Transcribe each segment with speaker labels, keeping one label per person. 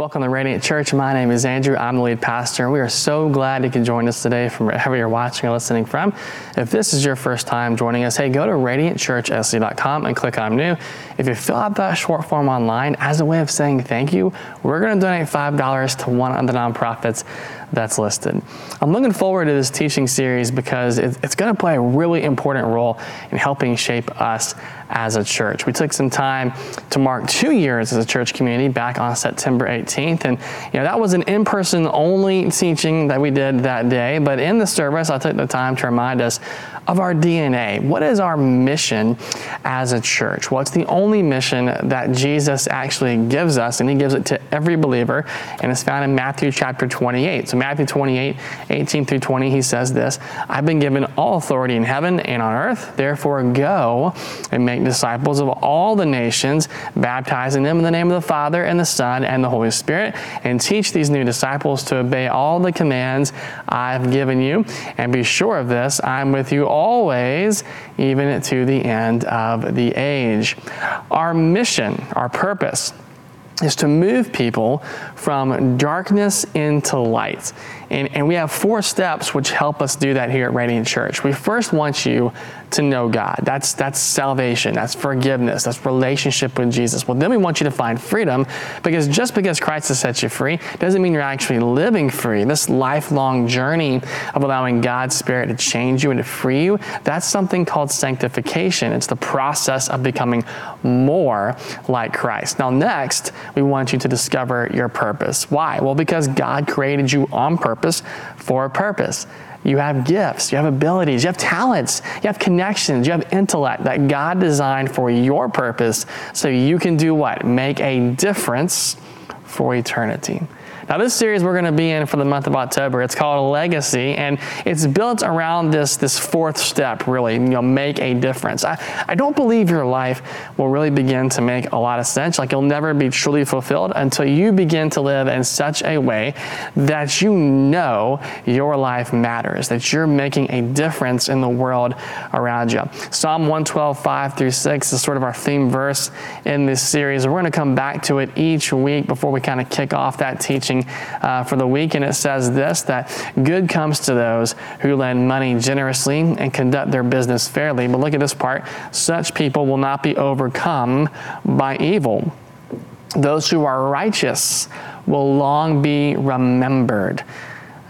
Speaker 1: Welcome to Radiant Church. My name is Andrew. I'm the lead pastor. and We are so glad you can join us today from wherever you're watching or listening from. If this is your first time joining us, hey, go to radiantchurchsc.com and click on new. If you fill out that short form online as a way of saying thank you, we're going to donate $5 to one of the nonprofits that's listed. I'm looking forward to this teaching series because it's going to play a really important role in helping shape us as a church. We took some time to mark two years as a church community back on September 18th, and you know that was an in-person only teaching that we did that day. But in the service, I took the time to remind us of our DNA. What is our mission as a church? Well, the only mission that Jesus actually gives us, and He gives it to every believer, and it's found in Matthew chapter 28. So, Matthew 28, 18 through 20, He says this I've been given all authority in heaven and on earth, therefore go and make disciples of all the nations, baptizing them in the name of the Father and the Son and the Holy Spirit, and teach these new disciples to obey all the commands I've given you. And be sure of this, I'm with you always, even to the end of the age. Our mission, our purpose, is to move people from darkness into light. And, and we have four steps which help us do that here at Radiant Church. We first want you to know God. That's, that's salvation, that's forgiveness, that's relationship with Jesus. Well, then we want you to find freedom because just because Christ has set you free doesn't mean you're actually living free. This lifelong journey of allowing God's Spirit to change you and to free you, that's something called sanctification. It's the process of becoming more like Christ. Now, next, we want you to discover your purpose. Why? Well, because God created you on purpose for a purpose. You have gifts, you have abilities, you have talents, you have connections, you have intellect that God designed for your purpose so you can do what? Make a difference for eternity. Now, this series we're going to be in for the month of October, it's called Legacy, and it's built around this, this fourth step, really, you know, make a difference. I, I don't believe your life will really begin to make a lot of sense. Like, you'll never be truly fulfilled until you begin to live in such a way that you know your life matters, that you're making a difference in the world around you. Psalm 112, 5 through 6 is sort of our theme verse in this series. We're going to come back to it each week before we kind of kick off that teaching uh, for the week, and it says this that good comes to those who lend money generously and conduct their business fairly. But look at this part such people will not be overcome by evil. Those who are righteous will long be remembered.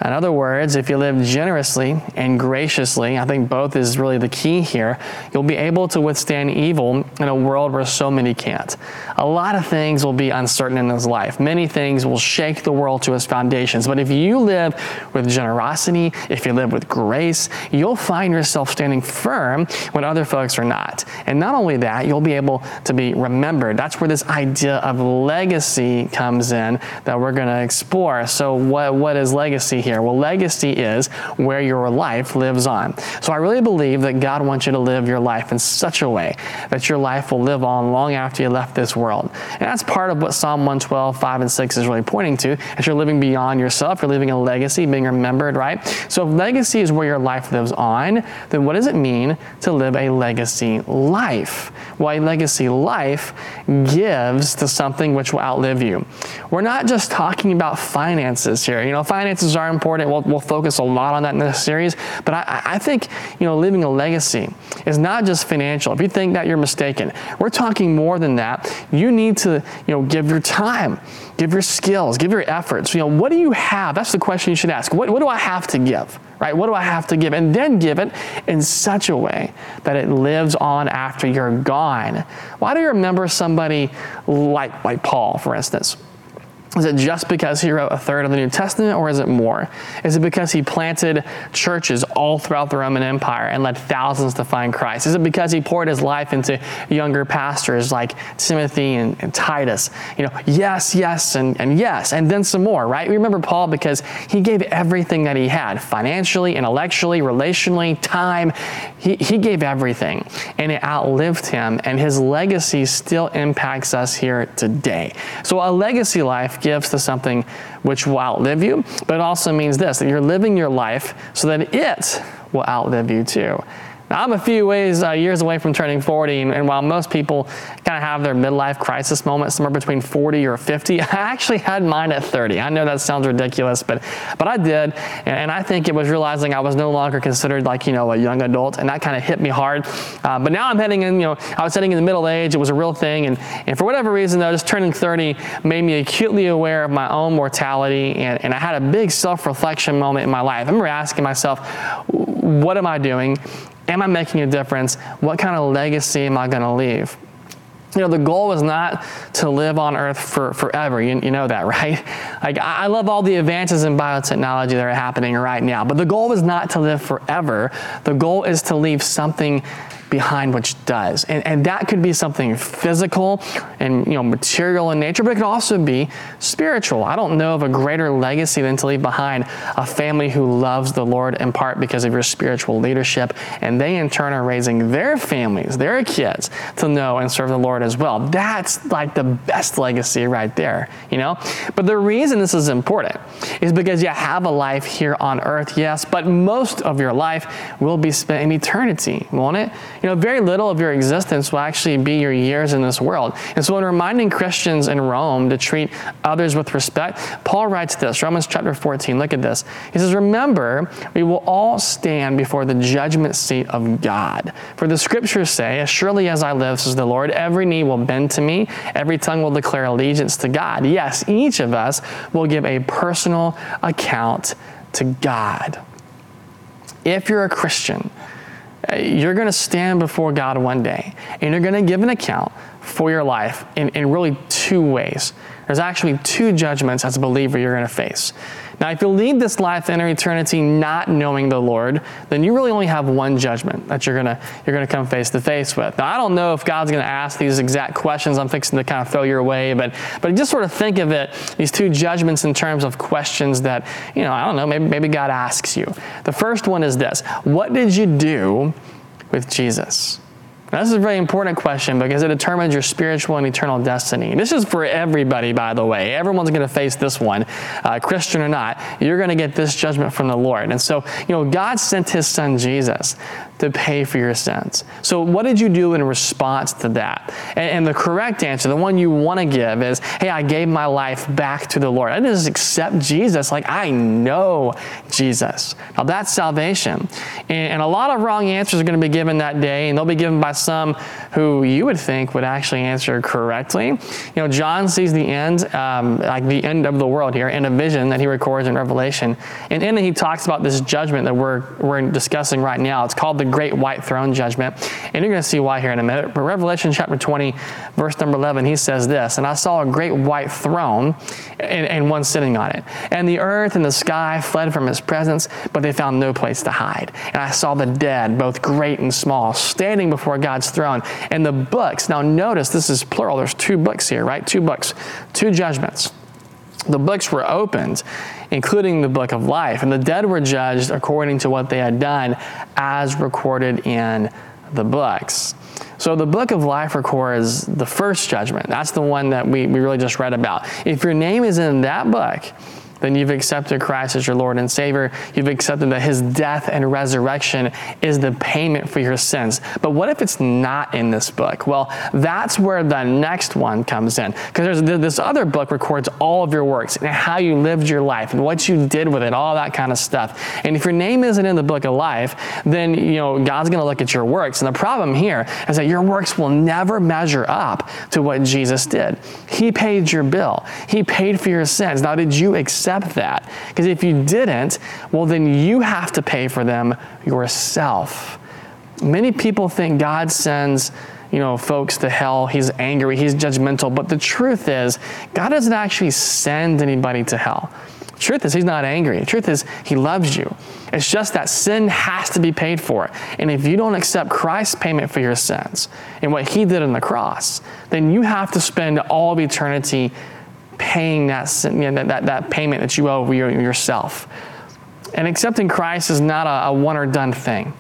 Speaker 1: In other words, if you live generously and graciously, I think both is really the key here, you'll be able to withstand evil in a world where so many can't. A lot of things will be uncertain in this life. Many things will shake the world to its foundations. But if you live with generosity, if you live with grace, you'll find yourself standing firm when other folks are not. And not only that, you'll be able to be remembered. That's where this idea of legacy comes in that we're going to explore. So, what, what is legacy here? Here? Well, legacy is where your life lives on. So I really believe that God wants you to live your life in such a way that your life will live on long after you left this world. And that's part of what Psalm 112, 5 and 6 is really pointing to. As you're living beyond yourself, you're leaving a legacy, being remembered, right? So if legacy is where your life lives on, then what does it mean to live a legacy life? Well, a legacy life gives to something which will outlive you. We're not just talking about finances here. You know, finances are important. We'll, we'll focus a lot on that in this series. But I, I think, you know, leaving a legacy is not just financial. If you think that, you're mistaken. We're talking more than that. You need to, you know, give your time, give your skills, give your efforts. You know, what do you have? That's the question you should ask. What, what do I have to give? Right? What do I have to give? And then give it in such a way that it lives on after you're gone. Why do you remember somebody like, like Paul, for instance? Is it just because he wrote a third of the New Testament, or is it more? Is it because he planted churches all throughout the Roman Empire and led thousands to find Christ? Is it because he poured his life into younger pastors like Timothy and, and Titus? You know, yes, yes, and, and yes, and then some more, right? We remember Paul because he gave everything that he had financially, intellectually, relationally, time. He, he gave everything, and it outlived him, and his legacy still impacts us here today. So, a legacy life gives to something which will outlive you, but it also means this that you're living your life so that it will outlive you too. Now, I'm a few ways, uh, years away from turning 40, and, and while most people kind of have their midlife crisis moment somewhere between 40 or 50, I actually had mine at 30. I know that sounds ridiculous, but but I did, and, and I think it was realizing I was no longer considered like you know a young adult, and that kind of hit me hard. Uh, but now I'm heading in, you know, I was heading in the middle age. It was a real thing, and and for whatever reason, though, just turning 30 made me acutely aware of my own mortality, and, and I had a big self-reflection moment in my life. I remember asking myself, what am I doing? Am I making a difference? What kind of legacy am I going to leave? You know, the goal is not to live on earth for forever. You, you know that, right? Like, I love all the advances in biotechnology that are happening right now, but the goal is not to live forever. The goal is to leave something behind which does. And, and that could be something physical and you know material in nature, but it could also be spiritual. I don't know of a greater legacy than to leave behind a family who loves the Lord in part because of your spiritual leadership, and they in turn are raising their families, their kids, to know and serve the Lord as well. That's like the best legacy right there, you know? But the reason this is important is because you have a life here on earth, yes, but most of your life will be spent in eternity, won't it? You know, very little of your existence will actually be your years in this world. And so, in reminding Christians in Rome to treat others with respect, Paul writes this Romans chapter 14. Look at this. He says, Remember, we will all stand before the judgment seat of God. For the scriptures say, As surely as I live, says the Lord, every knee will bend to me, every tongue will declare allegiance to God. Yes, each of us will give a personal account to God. If you're a Christian, you're going to stand before God one day and you're going to give an account for your life in, in really two ways. There's actually two judgments as a believer you're going to face. Now, if you leave this life enter eternity not knowing the Lord, then you really only have one judgment that you're gonna you're gonna come face to face with. Now, I don't know if God's gonna ask these exact questions I'm fixing to kind of throw your way, but but just sort of think of it these two judgments in terms of questions that you know I don't know maybe maybe God asks you. The first one is this: What did you do with Jesus? This is a very important question because it determines your spiritual and eternal destiny. This is for everybody, by the way. Everyone's going to face this one, uh, Christian or not. You're going to get this judgment from the Lord. And so, you know, God sent his son Jesus to pay for your sins. So, what did you do in response to that? And, and the correct answer, the one you want to give, is hey, I gave my life back to the Lord. I didn't just accept Jesus, like I know Jesus. Now, that's salvation. And, and a lot of wrong answers are going to be given that day, and they'll be given by some who you would think would actually answer correctly. You know, John sees the end, um, like the end of the world here, in a vision that he records in Revelation. And in it, he talks about this judgment that we're, we're discussing right now. It's called the great white throne judgment. And you're going to see why here in a minute. But Revelation chapter 20, verse number 11, he says this And I saw a great white throne and, and one sitting on it. And the earth and the sky fled from his presence, but they found no place to hide. And I saw the dead, both great and small, standing before God's throne. And the books, now notice this is plural, there's two books here, right? Two books, two judgments. The books were opened including the book of life. And the dead were judged according to what they had done as recorded in the books. So the book of life records the first judgment. That's the one that we, we really just read about. If your name is in that book, then you've accepted Christ as your Lord and Savior. You've accepted that His death and resurrection is the payment for your sins. But what if it's not in this book? Well, that's where the next one comes in. Because this other book records all of your works and how you lived your life and what you did with it, all that kind of stuff. And if your name isn't in the book of life, then you know God's going to look at your works. And the problem here is that your works will never measure up to what Jesus did. He paid your bill. He paid for your sins. Now, did you accept accept that. Because if you didn't, well, then you have to pay for them yourself. Many people think God sends you know, folks to hell. He's angry, he's judgmental. But the truth is, God doesn't actually send anybody to hell. Truth is, he's not angry. Truth is, he loves you. It's just that sin has to be paid for. And if you don't accept Christ's payment for your sins and what he did on the cross, then you have to spend all of eternity paying that, you know, that, that, that, payment that you owe yourself. And accepting Christ is not a, a one or done thing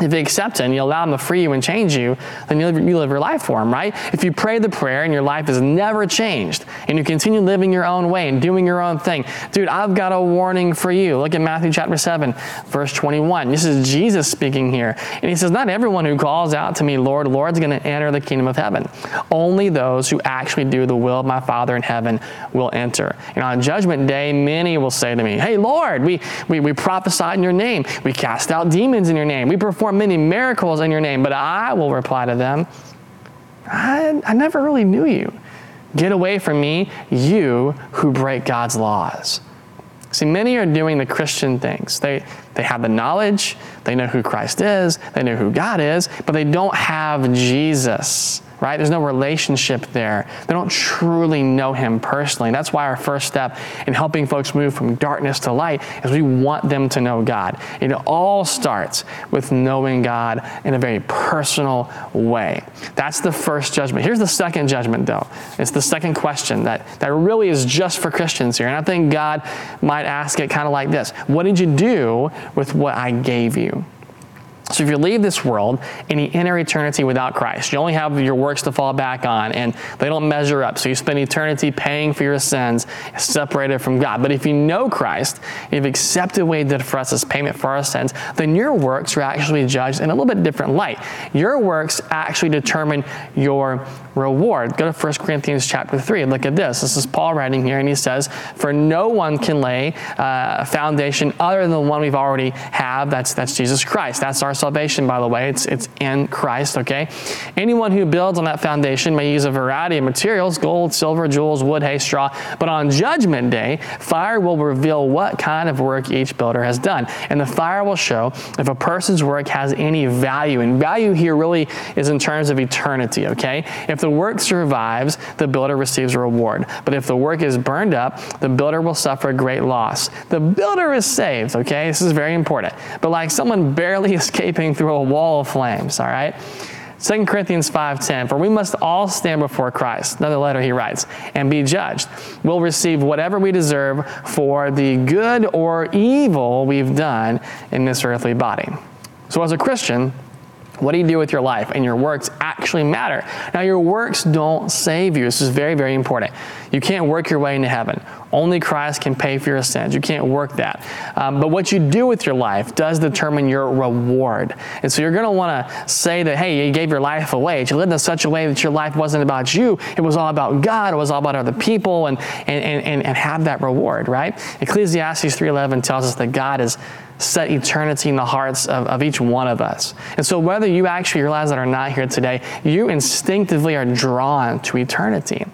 Speaker 1: if you accept Him, you allow Him to free you and change you, then you live, you live your life for Him, right? If you pray the prayer and your life is never changed and you continue living your own way and doing your own thing, dude, I've got a warning for you. Look at Matthew chapter 7, verse 21. This is Jesus speaking here. And He says, Not everyone who calls out to me, Lord, Lord, is going to enter the kingdom of heaven. Only those who actually do the will of my Father in heaven will enter. And on judgment day, many will say to me, Hey, Lord, we, we, we prophesied in your name, we cast out demons in your name, we performed perform many miracles in your name. But I will reply to them, I, I never really knew you. Get away from me, you who break God's laws. See, many are doing the Christian things. They, they have the knowledge, they know who Christ is, they know who God is, but they don't have Jesus right? There's no relationship there. They don't truly know Him personally. That's why our first step in helping folks move from darkness to light is we want them to know God. It all starts with knowing God in a very personal way. That's the first judgment. Here's the second judgment, though. It's the second question that, that really is just for Christians here. And I think God might ask it kind of like this What did you do with what I gave you? So if you leave this world and you enter eternity without Christ, you only have your works to fall back on, and they don't measure up. So you spend eternity paying for your sins, separated from God. But if you know Christ, you've accepted what He did for us as payment for our sins, then your works are actually judged in a little bit different light. Your works actually determine your reward. Go to 1 Corinthians chapter 3. Look at this. This is Paul writing here, and he says, For no one can lay uh, a foundation other than the one we've already have. That's, that's Jesus Christ. That's our salvation, by the way. It's, it's in Christ, okay? Anyone who builds on that foundation may use a variety of materials gold, silver, jewels, wood, hay, straw. But on Judgment Day, fire will reveal what kind of work each builder has done. And the fire will show if a person's work has any value. And value here really is in terms of eternity, okay? If the work survives, the builder receives a reward. But if the work is burned up, the builder will suffer a great loss. The builder is saved, okay? This is very important. But like someone barely escaped escaping through a wall of flames, all right? 2 Corinthians 5:10 For we must all stand before Christ. Another letter he writes, and be judged. We'll receive whatever we deserve for the good or evil we've done in this earthly body. So as a Christian, what do you do with your life? And your works actually matter. Now, your works don't save you. This is very, very important. You can't work your way into heaven. Only Christ can pay for your sins. You can't work that. Um, but what you do with your life does determine your reward. And so you're going to want to say that, hey, you gave your life away. You lived in such a way that your life wasn't about you. It was all about God. It was all about other people and, and, and, and have that reward, right? Ecclesiastes 3.11 tells us that God is set eternity in the hearts of, of each one of us. And so, whether you actually realize that or not here today, you instinctively are drawn to eternity.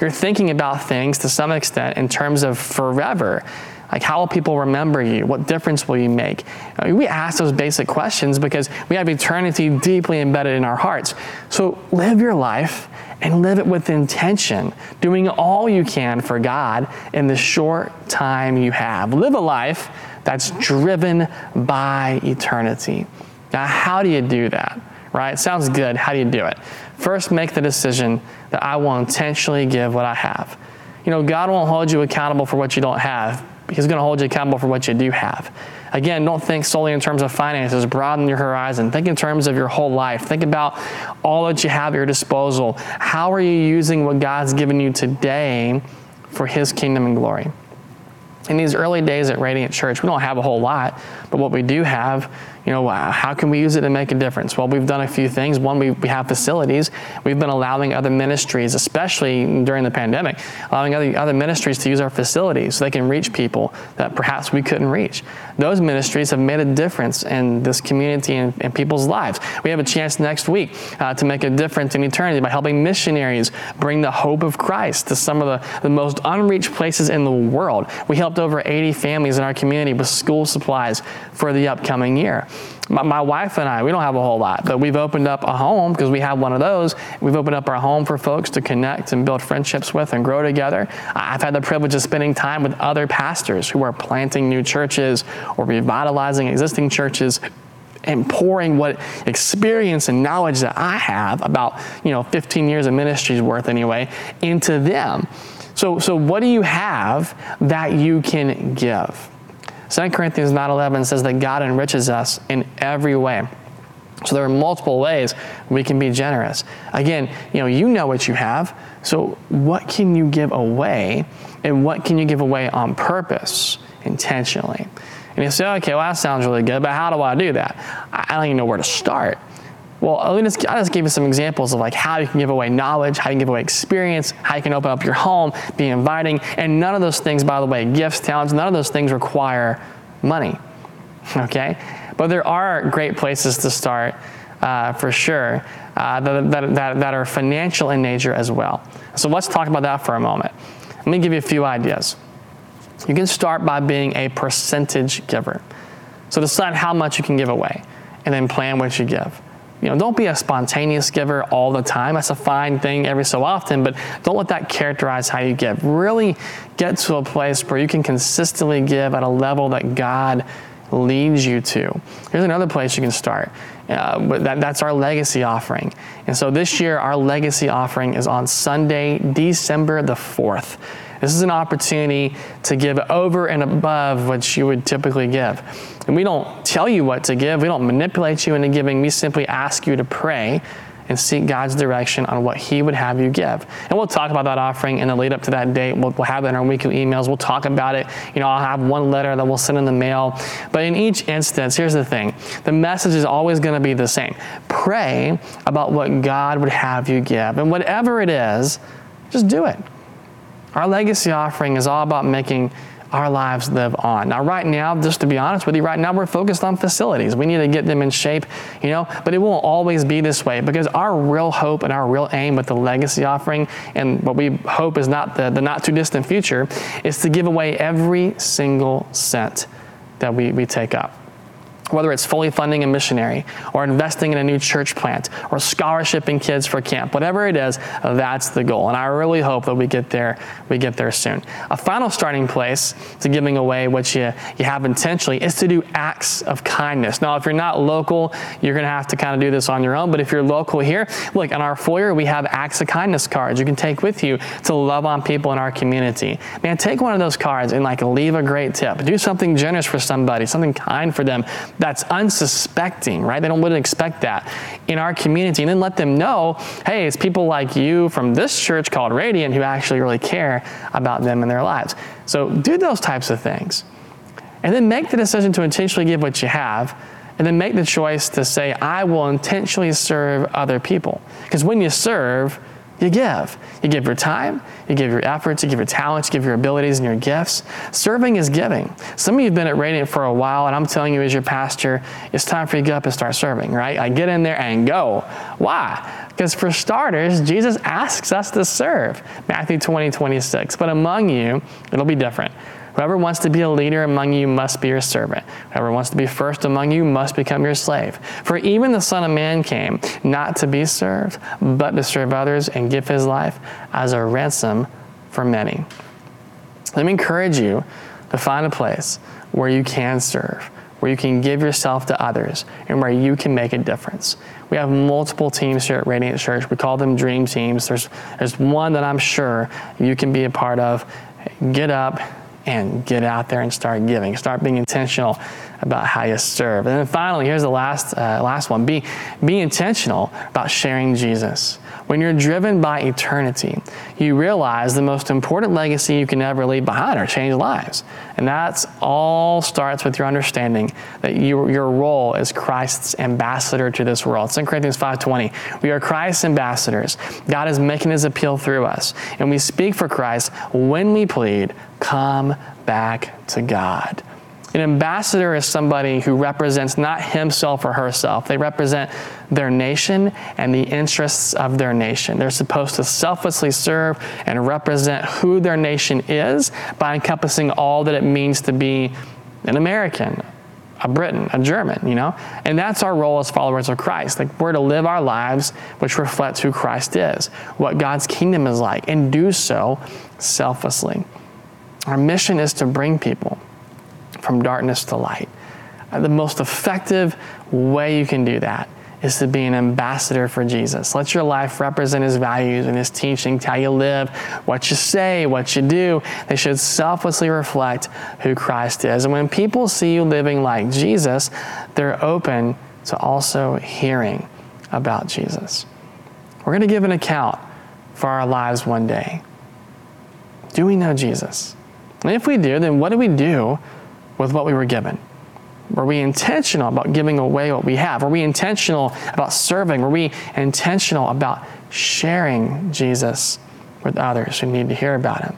Speaker 1: You're thinking about things to some extent in terms of forever. Like, how will people remember you? What difference will you make? I mean, we ask those basic questions because we have eternity deeply embedded in our hearts. So, live your life and live it with intention, doing all you can for God in the short time you have. Live a life that's driven by eternity. Now, how do you do that? Right? Sounds good. How do you do it? First, make the decision that I will intentionally give what I have. You know, God won't hold you accountable for what you don't have. He's going to hold you accountable for what you do have. Again, don't think solely in terms of finances. Broaden your horizon. Think in terms of your whole life. Think about all that you have at your disposal. How are you using what God's given you today for His kingdom and glory? In these early days at Radiant Church, we don't have a whole lot, but what we do have, you know, how can we use it to make a difference? Well, we've done a few things. One, we, we have facilities. We've been allowing other ministries, especially during the pandemic, allowing other, other ministries to use our facilities so they can reach people that perhaps we couldn't reach. Those ministries have made a difference in this community and, and people's lives. We have a chance next week uh, to make a difference in eternity by helping missionaries bring the hope of Christ to some of the, the most unreached places in the world. We helped over 80 families in our community with school supplies for the upcoming year. My, my wife and I, we don't have a whole lot, but we've opened up a home because we have one of those. We've opened up our home for folks to connect and build friendships with and grow together. I've had the privilege of spending time with other pastors who are planting new churches or revitalizing existing churches and pouring what experience and knowledge that I have about, you know, 15 years of ministry's worth anyway, into them. So, so what do you have that you can give? 2 Corinthians 9.11 says that God enriches us in every way. So there are multiple ways we can be generous. Again, you know, you know what you have. So what can you give away and what can you give away on purpose, intentionally? And you say, okay, well, that sounds really good, but how do I do that? I don't even know where to start. Well, I'll just, I'll just give you some examples of like how you can give away knowledge, how you can give away experience, how you can open up your home, be inviting. And none of those things, by the way, gifts, talents, none of those things require money. Okay? But there are great places to start uh, for sure uh, that, that, that, that are financial in nature as well. So let's talk about that for a moment. Let me give you a few ideas. You can start by being a percentage giver. So decide how much you can give away and then plan what you give. You know, don't be a spontaneous giver all the time. That's a fine thing every so often, but don't let that characterize how you give. Really get to a place where you can consistently give at a level that God leads you to. Here's another place you can start. Uh, that, that's our legacy offering. And so this year, our legacy offering is on Sunday, December the 4th. This is an opportunity to give over and above what you would typically give. And we don't tell you what to give, we don't manipulate you into giving. We simply ask you to pray and seek God's direction on what He would have you give. And we'll talk about that offering in the lead up to that date. We'll, we'll have that in our weekly emails. We'll talk about it. You know, I'll have one letter that we'll send in the mail. But in each instance, here's the thing the message is always going to be the same. Pray about what God would have you give. And whatever it is, just do it. Our legacy offering is all about making our lives live on. Now, right now, just to be honest with you, right now we're focused on facilities. We need to get them in shape, you know, but it won't always be this way because our real hope and our real aim with the legacy offering and what we hope is not the, the not too distant future is to give away every single cent that we, we take up whether it's fully funding a missionary or investing in a new church plant or scholarshiping kids for camp whatever it is that's the goal. And i really hope that we get there we get there soon. A final starting place to giving away what you, you have intentionally is to do acts of kindness. Now if you're not local you're going to have to kind of do this on your own but if you're local here look in our foyer we have acts of kindness cards you can take with you to love on people in our community. Man take one of those cards and like leave a great tip. Do something generous for somebody something kind for them that's unsuspecting, right? They don't wouldn't expect that in our community. And then let them know, hey, it's people like you from this church called Radiant who actually really care about them and their lives. So do those types of things. And then make the decision to intentionally give what you have. And then make the choice to say, I will intentionally serve other people. Because when you serve, you give. You give your time, you give your efforts, you give your talents, you give your abilities and your gifts. Serving is giving. Some of you have been at Radiant for a while, and I'm telling you, as your pastor, it's time for you to get up and start serving, right? I get in there and go. Why? Because for starters, Jesus asks us to serve. Matthew 20, 26. But among you, it'll be different. Whoever wants to be a leader among you must be your servant. Whoever wants to be first among you must become your slave. For even the Son of Man came not to be served, but to serve others and give his life as a ransom for many. Let me encourage you to find a place where you can serve, where you can give yourself to others, and where you can make a difference. We have multiple teams here at Radiant Church. We call them dream teams. There's, there's one that I'm sure you can be a part of. Get up, and get out there and start giving. Start being intentional about how you serve. And then finally, here's the last, uh, last one be, be intentional about sharing Jesus. When you're driven by eternity, you realize the most important legacy you can ever leave behind are change lives. And that all starts with your understanding that you, your role as Christ's ambassador to this world. 2 Corinthians 5.20, we are Christ's ambassadors. God is making his appeal through us. And we speak for Christ when we plead, come back to God. An ambassador is somebody who represents not himself or herself. They represent their nation and the interests of their nation. They're supposed to selflessly serve and represent who their nation is by encompassing all that it means to be an American, a Briton, a German, you know? And that's our role as followers of Christ. Like we're to live our lives which reflect who Christ is, what God's kingdom is like, and do so selflessly. Our mission is to bring people from darkness to light. Uh, the most effective way you can do that is to be an ambassador for Jesus. Let your life represent his values and his teachings, how you live, what you say, what you do. They should selflessly reflect who Christ is. And when people see you living like Jesus, they're open to also hearing about Jesus. We're going to give an account for our lives one day. Do we know Jesus? And if we do, then what do we do with what we were given? Were we intentional about giving away what we have? Were we intentional about serving? Were we intentional about sharing Jesus with others who need to hear about him?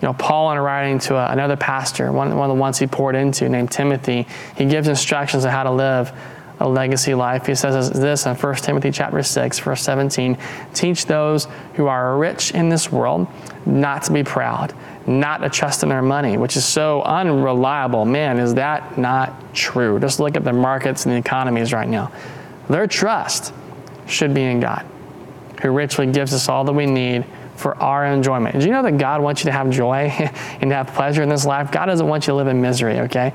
Speaker 1: You know, Paul, in writing to a, another pastor, one, one of the ones he poured into, named Timothy, he gives instructions on how to live a legacy life. He says this in 1 Timothy chapter 6, verse 17, teach those who are rich in this world not to be proud not to trust in their money, which is so unreliable. Man, is that not true? Just look at the markets and the economies right now. Their trust should be in God, who richly gives us all that we need for our enjoyment. Did you know that God wants you to have joy and to have pleasure in this life? God doesn't want you to live in misery, okay?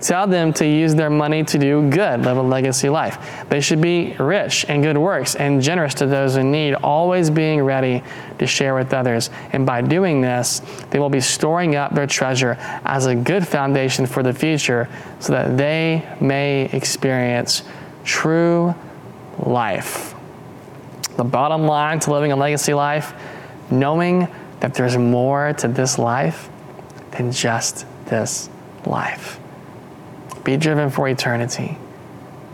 Speaker 1: Tell them to use their money to do good, live a legacy life. They should be rich in good works and generous to those in need, always being ready to share with others. And by doing this, they will be storing up their treasure as a good foundation for the future so that they may experience true life. The bottom line to living a legacy life, knowing that there's more to this life than just this life. Be driven for eternity.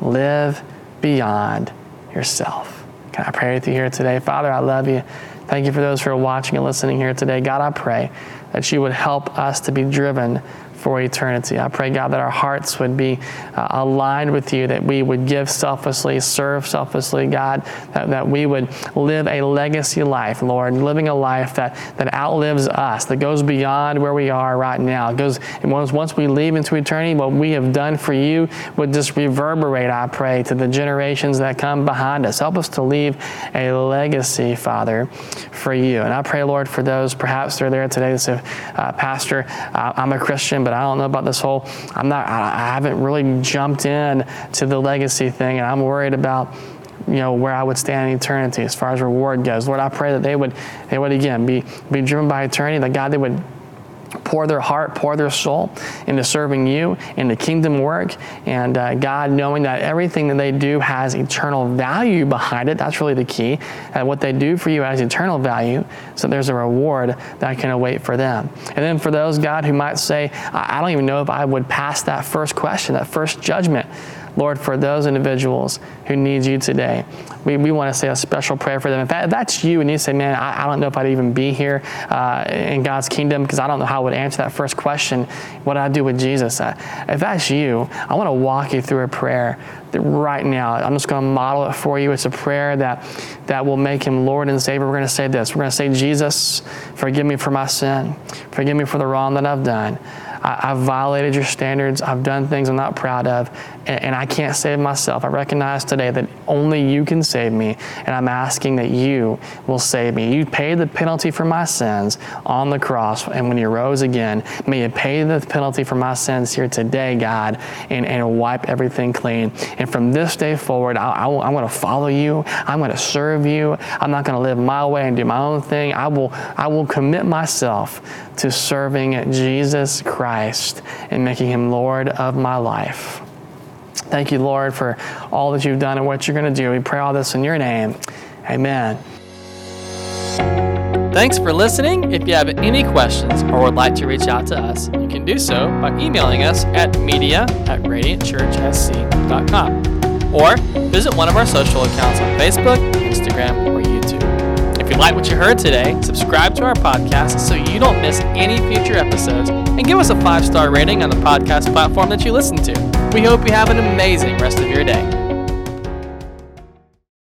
Speaker 1: Live beyond yourself. Can I pray with you here today? Father, I love you. Thank you for those who are watching and listening here today. God, I pray that you would help us to be driven for eternity. I pray, God, that our hearts would be uh, aligned with you, that we would give selflessly, serve selflessly, God, that, that we would live a legacy life, Lord, living a life that, that outlives us, that goes beyond where we are right now. Goes, once, once we leave into eternity, what we have done for you would just reverberate, I pray, to the generations that come behind us. Help us to leave a legacy, Father, for you. And I pray, Lord, for those perhaps they're there today that say, uh, Pastor, uh, I'm a Christian, but I don't know about this whole, I'm not, I haven't really jumped in to the legacy thing, and I'm worried about you know where I would stand in eternity as far as reward goes. Lord, I pray that they would they would again be be driven by eternity, that God they would pour their heart, pour their soul into serving you, into kingdom work. And uh, God, knowing that everything that they do has eternal value behind it, that's really the key. That what they do for you has eternal value, so there's a reward that can await for them. And then for those, God, who might say, I don't even know if I would pass that first question, that first judgment. Lord, for those individuals who need you today, we, we want to say a special prayer for them. If, that, if that's you and you say, man, I, I, don't know if I'd even be here uh, in God's kingdom because I don't know how I would answer that first question, what I do with Jesus. Uh, if that's you, I want to walk you through a prayer right now. I'm just going to model it for you. It's a prayer that, that will make him Lord and Savior. We're going to say this. We're going to say, Jesus, forgive me for my sin. Forgive me for the wrong that I've done. I, have violated your standards. I've done things I'm not proud of, and, and I can't save myself. I recognize today that only you can save me, and I'm asking that you will save me. You paid the penalty for my sins on the cross, and when you rose again, may you pay the penalty for my sins here today, God, and, and wipe everything clean. And from this day forward, I, I, I'm going to follow you. I'm going to serve you. I'm not going to live my way and do my own thing. I will, I will commit myself to serving Jesus Christ and making him Lord of my life. Thank you, Lord, for all that you've done and what you're going to do. We pray all this in your name. Amen.
Speaker 2: Thanks for listening. If you have any questions or would like to reach out to us, you can do so by emailing us at media at radiantchurchsc.com or visit one of our social accounts on Facebook, Instagram, like what you heard today, subscribe to our podcast so you don't miss any future episodes and give us a five star rating on the podcast platform that you listen to. We hope you have an amazing rest of your day.